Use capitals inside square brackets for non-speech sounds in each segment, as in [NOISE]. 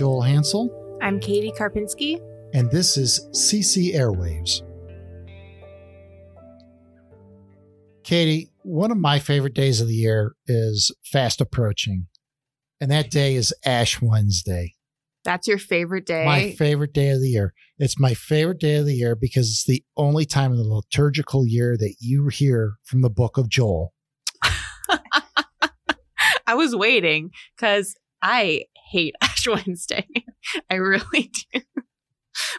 Joel Hansel, I'm Katie Karpinski. and this is CC Airwaves. Katie, one of my favorite days of the year is fast approaching, and that day is Ash Wednesday. That's your favorite day. My favorite day of the year. It's my favorite day of the year because it's the only time in the liturgical year that you hear from the book of Joel. [LAUGHS] I was waiting because I hate [LAUGHS] Wednesday. I really do.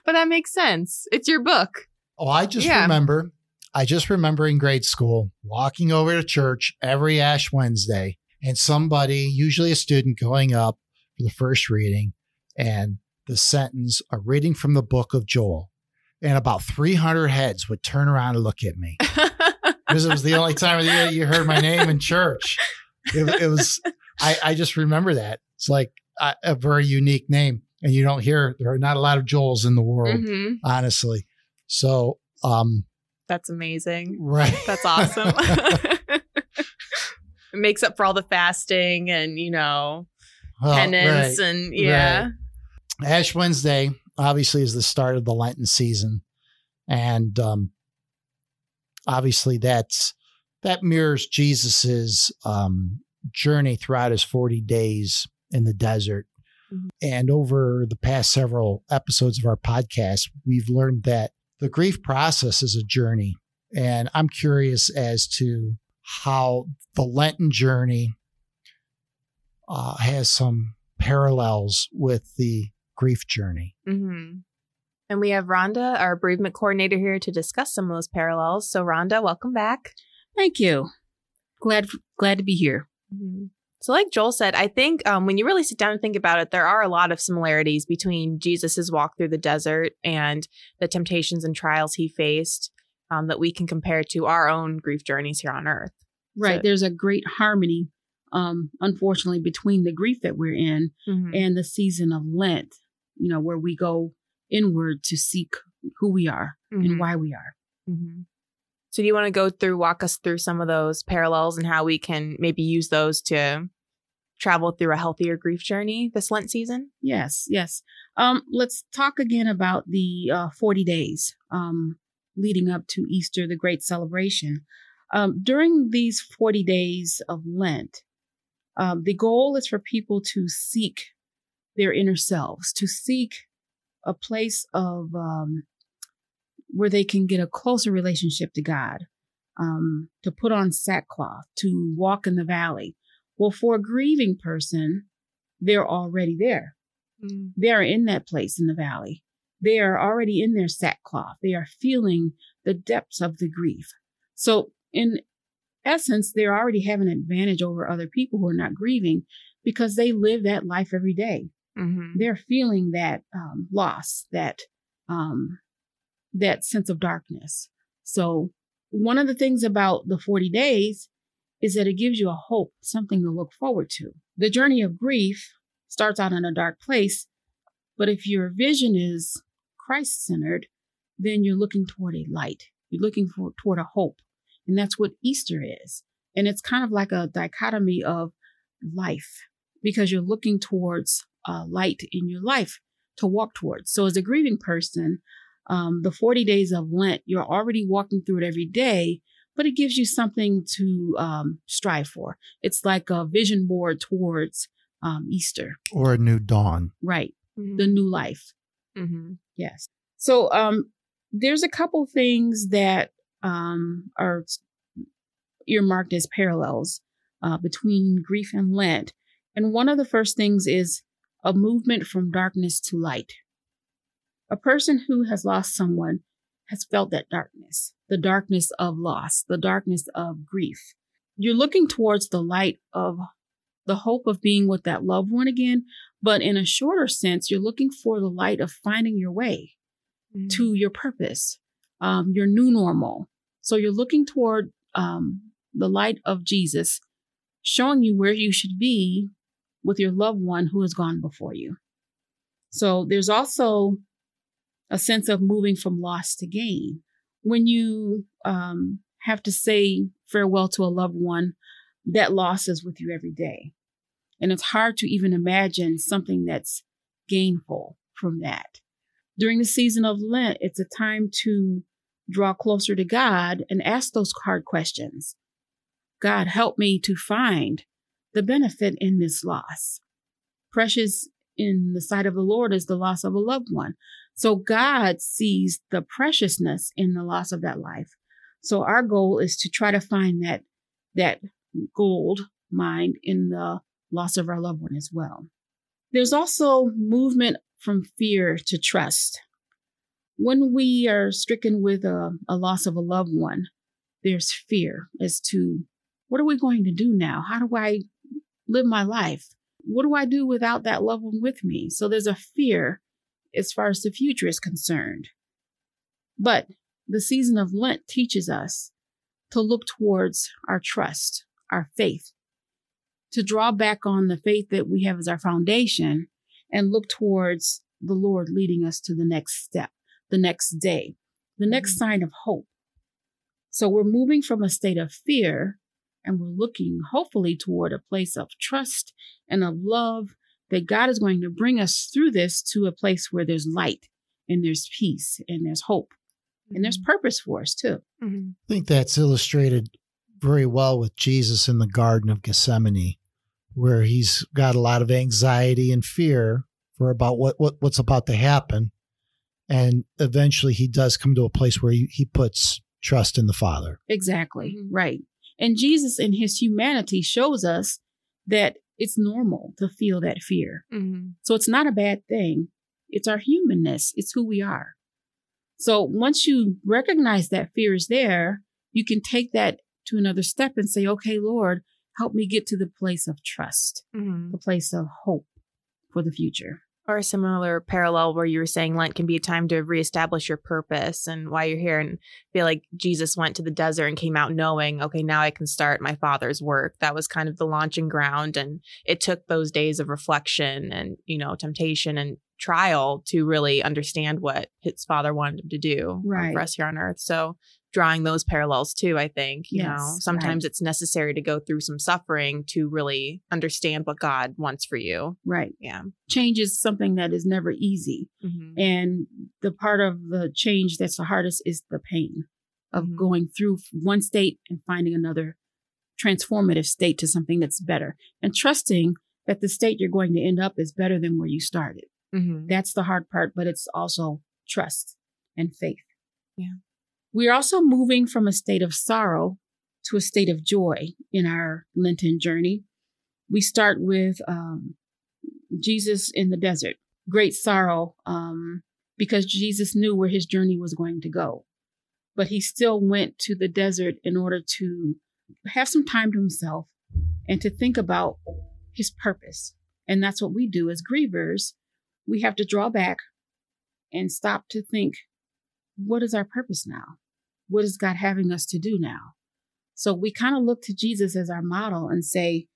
But that makes sense. It's your book. Oh, I just Yeah. remember, I just remember in grade school walking over to church every Ash Wednesday and somebody, usually a student, going up for the first reading and the sentence, a reading from the book of Joel. And about 300 heads would turn around and look at me because it was the only time of the year you heard my name in church. It, it was, I, I just remember that. It's like a, a very unique name. And you don't hear, there are not a lot of Joels in the world, Mhm. honestly. So, um, That's amazing. right. [LAUGHS] That's awesome. [LAUGHS] it makes up for all the fasting and, you know, Well, penance right. and yeah. Ash Wednesday obviously is the start of the Lenten season, and um, obviously that's that mirrors Jesus's um, journey throughout his forty days in the desert. Mhm. And over the past several episodes of our podcast, we've learned that the grief process is a journey, and I'm curious as to how the Lenten journey uh, has some parallels with the grief journey. hmm And we have Rhonda, our bereavement coordinator, here to discuss some of those parallels. So, Rhonda, welcome back. Thank you. Glad glad to be here. Mhm. So, like Joel said, I think um, when you really sit down and think about it, there are a lot of similarities between Jesus's walk through the desert and the temptations and trials he faced um, that we can compare to our own grief journeys here on earth. Right. So- There's a great harmony, um, unfortunately, between the grief that we're in Mhm. and the season of Lent, you know, where we go inward to seek who we are Mhm. and why we are. Mhm. So, do you want to go through, walk us through some of those parallels and how we can maybe use those to travel through a healthier grief journey this Lent season? Yes, yes. Um, let's talk again about the uh, 40 days um, leading up to Easter, the great celebration. Um, during these 40 days of Lent, um, the goal is for people to seek their inner selves, to seek a place of um, where they can get a closer relationship to God, um, to put on sackcloth, to walk in the valley. Well, for a grieving person, they're already there. They are in that place in the valley. They are already in their sackcloth. They are feeling the depths of the grief. So, in essence, they're already having an advantage over other people who are not grieving because they live that life every day. Mhm. They're feeling that um, loss, that um, that sense of darkness. So, one of the things about the 40 days is that it gives you a hope, something to look forward to. The journey of grief starts out in a dark place, but if your vision is Christ centered, then you're looking toward a light. You're looking for toward a hope. And that's what Easter is. And it's kind of like a dichotomy of life because you're looking towards a light in your life to walk towards. So as a grieving person, um, the 40 days of Lent, you're already walking through it every day, but it gives you something to um, strive for. It's like a vision board towards um, Easter, Or a new dawn. right? Mhm. The new life. Mhm. Yes. So um, there's a couple things that um, are earmarked as parallels uh, between grief and Lent. And one of the first things is a movement from darkness to light. A person who has lost someone has felt that darkness, the darkness of loss, the darkness of grief. You're looking towards the light of the hope of being with that loved one again, but in a shorter sense, you're looking for the light of finding your way Mhm. to your purpose, um, your new normal. So you're looking toward um, the light of Jesus, showing you where you should be with your loved one who has gone before you. So there's also a sense of moving from loss to gain. When you um, have to say farewell to a loved one, that loss is with you every day. And it's hard to even imagine something that's gainful from that. During the season of Lent, it's a time to draw closer to God and ask those hard questions. God, help me to find the benefit in this loss. Precious in the sight of the Lord is the loss of a loved one. So God sees the preciousness in the loss of that life. So our goal is to try to find that, that gold mine in the loss of our loved one as well. There's also movement from fear to trust. When we are stricken with a, a loss of a loved one, there's fear as to what are we going to do now? How do I live my life? What do I do without that loved one with me? So there's a fear as far as the future is concerned. But the season of Lent teaches us to look towards our trust, our faith, to draw back on the faith that we have as our foundation and look towards the Lord leading us to the next step, the next day, the next mm-hmm. sign of hope. So we're moving from a state of fear and we're looking hopefully toward a place of trust and of love that God is going to bring us through this to a place where there's light and there's peace and there's hope mm-hmm. and there's mm-hmm. purpose for us too. Mm-hmm. I think that's illustrated very well with Jesus in the Garden of Gethsemane, where he's got a lot of anxiety and fear for about what, what what's about to happen. And eventually he does come to a place where he, he puts trust in the Father. Exactly. Mm-hmm. Right. And Jesus in his humanity shows us that it's normal to feel that fear. Mm-hmm. So it's not a bad thing. It's our humanness. It's who we are. So once you recognize that fear is there, you can take that to another step and say, okay, Lord, help me get to the place of trust, mm-hmm. the place of hope for the future. Or a similar parallel where you were saying Lent can be a time to reestablish your purpose and why you're here and feel like Jesus went to the desert and came out knowing, okay, now I can start my father's work. That was kind of the launching ground. And it took those days of reflection and, you know, temptation and trial to really understand what his father wanted him to do um, right. for us here on earth. So drawing those parallels too i think you yes, know sometimes right. it's necessary to go through some suffering to really understand what god wants for you right yeah change is something that is never easy mm-hmm. and the part of the change that's the hardest is the pain of mm-hmm. going through one state and finding another transformative state to something that's better and trusting that the state you're going to end up is better than where you started mm-hmm. that's the hard part but it's also trust and faith yeah we are also moving from a state of sorrow to a state of joy in our Lenten journey. We start with um, Jesus in the desert, great sorrow, um, because Jesus knew where his journey was going to go. But he still went to the desert in order to have some time to himself and to think about his purpose. And that's what we do as grievers. We have to draw back and stop to think, what is our purpose now? What is God having us to do now? So we kind of look to Jesus as our model and say,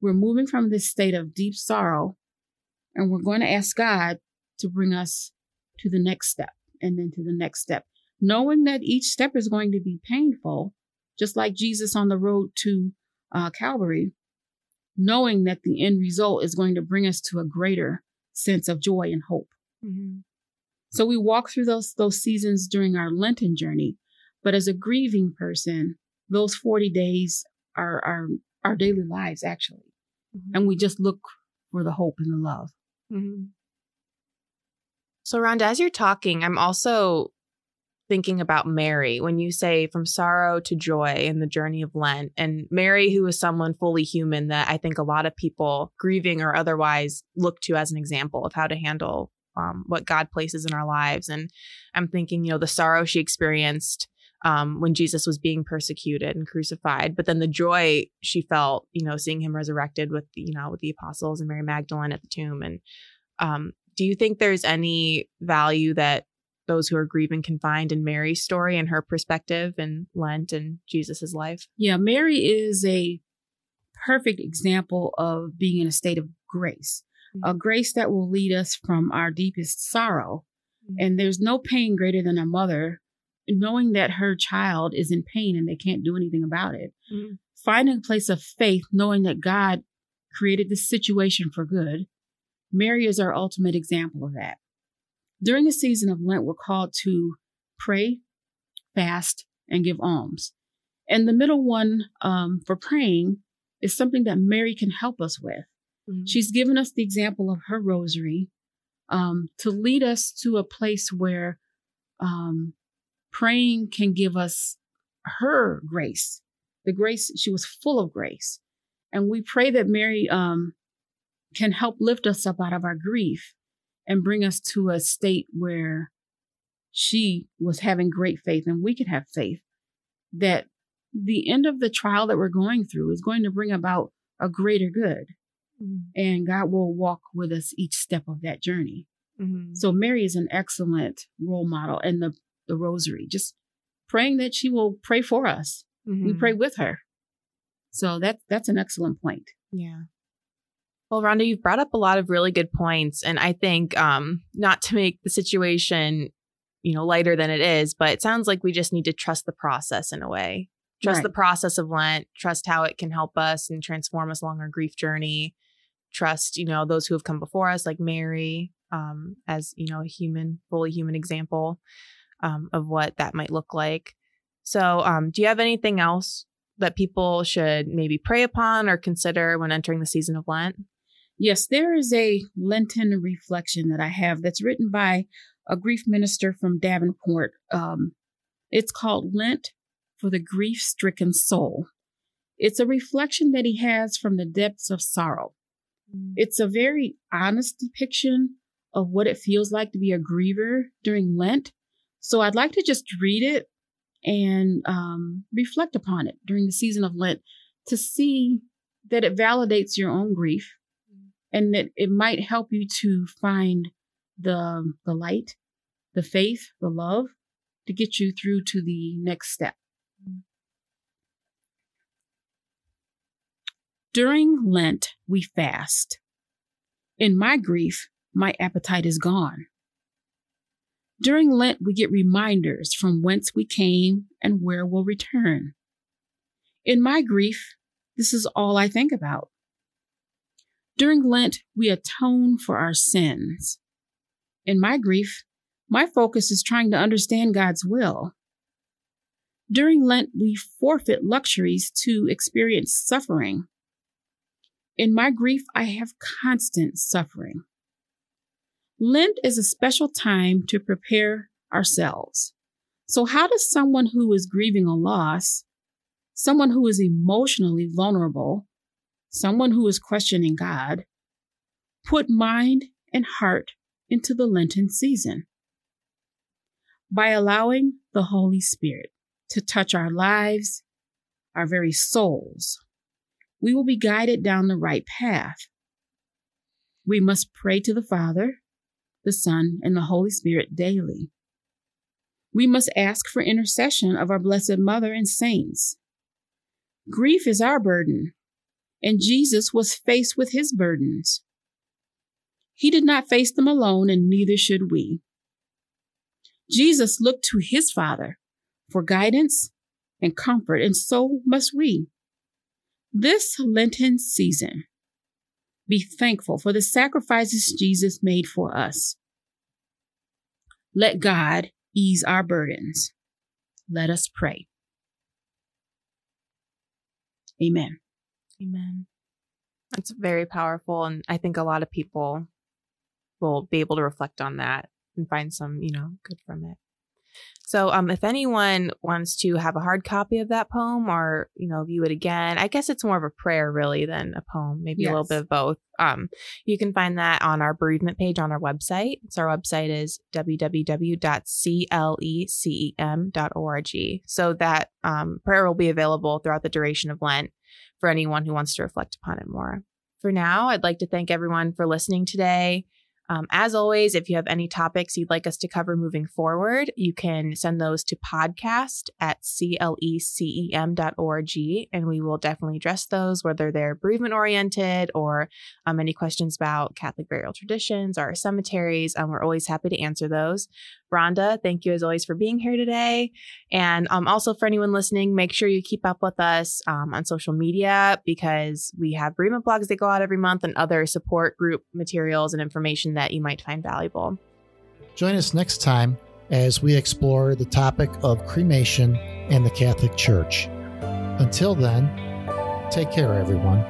we're moving from this state of deep sorrow and we're going to ask God to bring us to the next step and then to the next step, knowing that each step is going to be painful, just like Jesus on the road to uh, Calvary, knowing that the end result is going to bring us to a greater sense of joy and hope. Mm-hmm. So we walk through those those seasons during our Lenten journey, but as a grieving person, those 40 days are our, our daily lives, actually. Mm-hmm. And we just look for the hope and the love. Mm-hmm. So, Rhonda, as you're talking, I'm also thinking about Mary when you say from sorrow to joy in the journey of Lent. And Mary, who is someone fully human that I think a lot of people, grieving or otherwise, look to as an example of how to handle um, what God places in our lives. And I'm thinking, you know, the sorrow she experienced um, when Jesus was being persecuted and crucified. But then the joy she felt, you know, seeing him resurrected with, you know, with the apostles and Mary Magdalene at the tomb. And um, do you think there's any value that those who are grieving can find in Mary's story and her perspective and Lent and Jesus's life? Yeah, Mary is a perfect example of being in a state of grace, mm-hmm. a grace that will lead us from our deepest sorrow. Mm-hmm. And there's no pain greater than a mother knowing that her child is in pain and they can't do anything about it. Mm-hmm. Finding a place of faith, knowing that God created this situation for good Mary is our ultimate example of that. During the season of Lent, we're called to pray, fast, and give alms. And the middle one um, for praying is something that Mary can help us with. Mm-hmm. She's given us the example of her rosary um, to lead us to a place where um, praying can give us her grace. The grace, she was full of grace. And we pray that Mary um, can help lift us up out of our grief and bring us to a state where she was having great faith and we could have faith that the end of the trial that we're going through is going to bring about a greater good. Mm-hmm. And God will walk with us each step of that journey. Mm-hmm. So Mary is an excellent role model and the, the rosary, just praying that she will pray for us. Mm-hmm. We pray with her. So that that's an excellent point. Yeah. Well, Rhonda, you've brought up a lot of really good points. And I think um, not to make the situation, you know, lighter than it is, but it sounds like we just need to trust the process in a way. Trust right. the process of Lent, trust how it can help us and transform us along our grief journey. Trust, you know, those who have come before us, like Mary, um, as, you know, a human, fully human example um, of what that might look like. So, um, do you have anything else that people should maybe pray upon or consider when entering the season of Lent? Yes, there is a Lenten reflection that I have that's written by a grief minister from Davenport. Um, it's called Lent for the Grief Stricken Soul. It's a reflection that he has from the depths of sorrow. Mm. It's a very honest depiction of what it feels like to be a griever during Lent. So I'd like to just read it and um, reflect upon it during the season of Lent to see that it validates your own grief and that it might help you to find the the light, the faith, the love to get you through to the next step. During Lent, we fast. In my grief, my appetite is gone. During Lent, we get reminders from whence we came and where we'll return. In my grief, this is all I think about. During Lent, we atone for our sins. In my grief, my focus is trying to understand God's will. During Lent, we forfeit luxuries to experience suffering. In my grief, I have constant suffering. Lent is a special time to prepare ourselves. So, how does someone who is grieving a loss, someone who is emotionally vulnerable, someone who is questioning God, put mind and heart into the Lenten season? By allowing the Holy Spirit to touch our lives, our very souls, we will be guided down the right path. We must pray to the Father the Son, and the Holy Spirit daily. We must ask for intercession of our Blessed Mother and saints. Grief is our burden, and Jesus was faced with his burdens. He did not face them alone, and neither should we. Jesus looked to his Father for guidance and comfort, and so must we. This Lenten season, be thankful for the sacrifices Jesus made for us. Let God ease our burdens. Let us pray. Amen. Amen. That's very powerful. And I think a lot of people will be able to reflect on that and find some, you know, good from it. So, um, if anyone wants to have a hard copy of that poem or, you know, view it again, I guess it's more of a prayer really than a poem, maybe yes. a little bit of both. Um, you can find that on our bereavement page on our website. So our website is www.clecem.org. So that um, prayer will be available throughout the duration of Lent for anyone who wants to reflect upon it more. For now, I'd like to thank everyone for listening today. Um, as always, if you have any topics you'd like us to cover moving forward, you can send those to podcast at clecem.org and we will definitely address those, whether they're bereavement oriented or um, any questions about Catholic burial traditions or cemeteries. Um, we're always happy to answer those. Rhonda, thank you as always for being here today. And um, also for anyone listening, make sure you keep up with us um, on social media because we have bereavement blogs that go out every month and other support group materials and information that you might find valuable. Join us next time as we explore the topic of cremation and the Catholic Church. Until then, take care, everyone.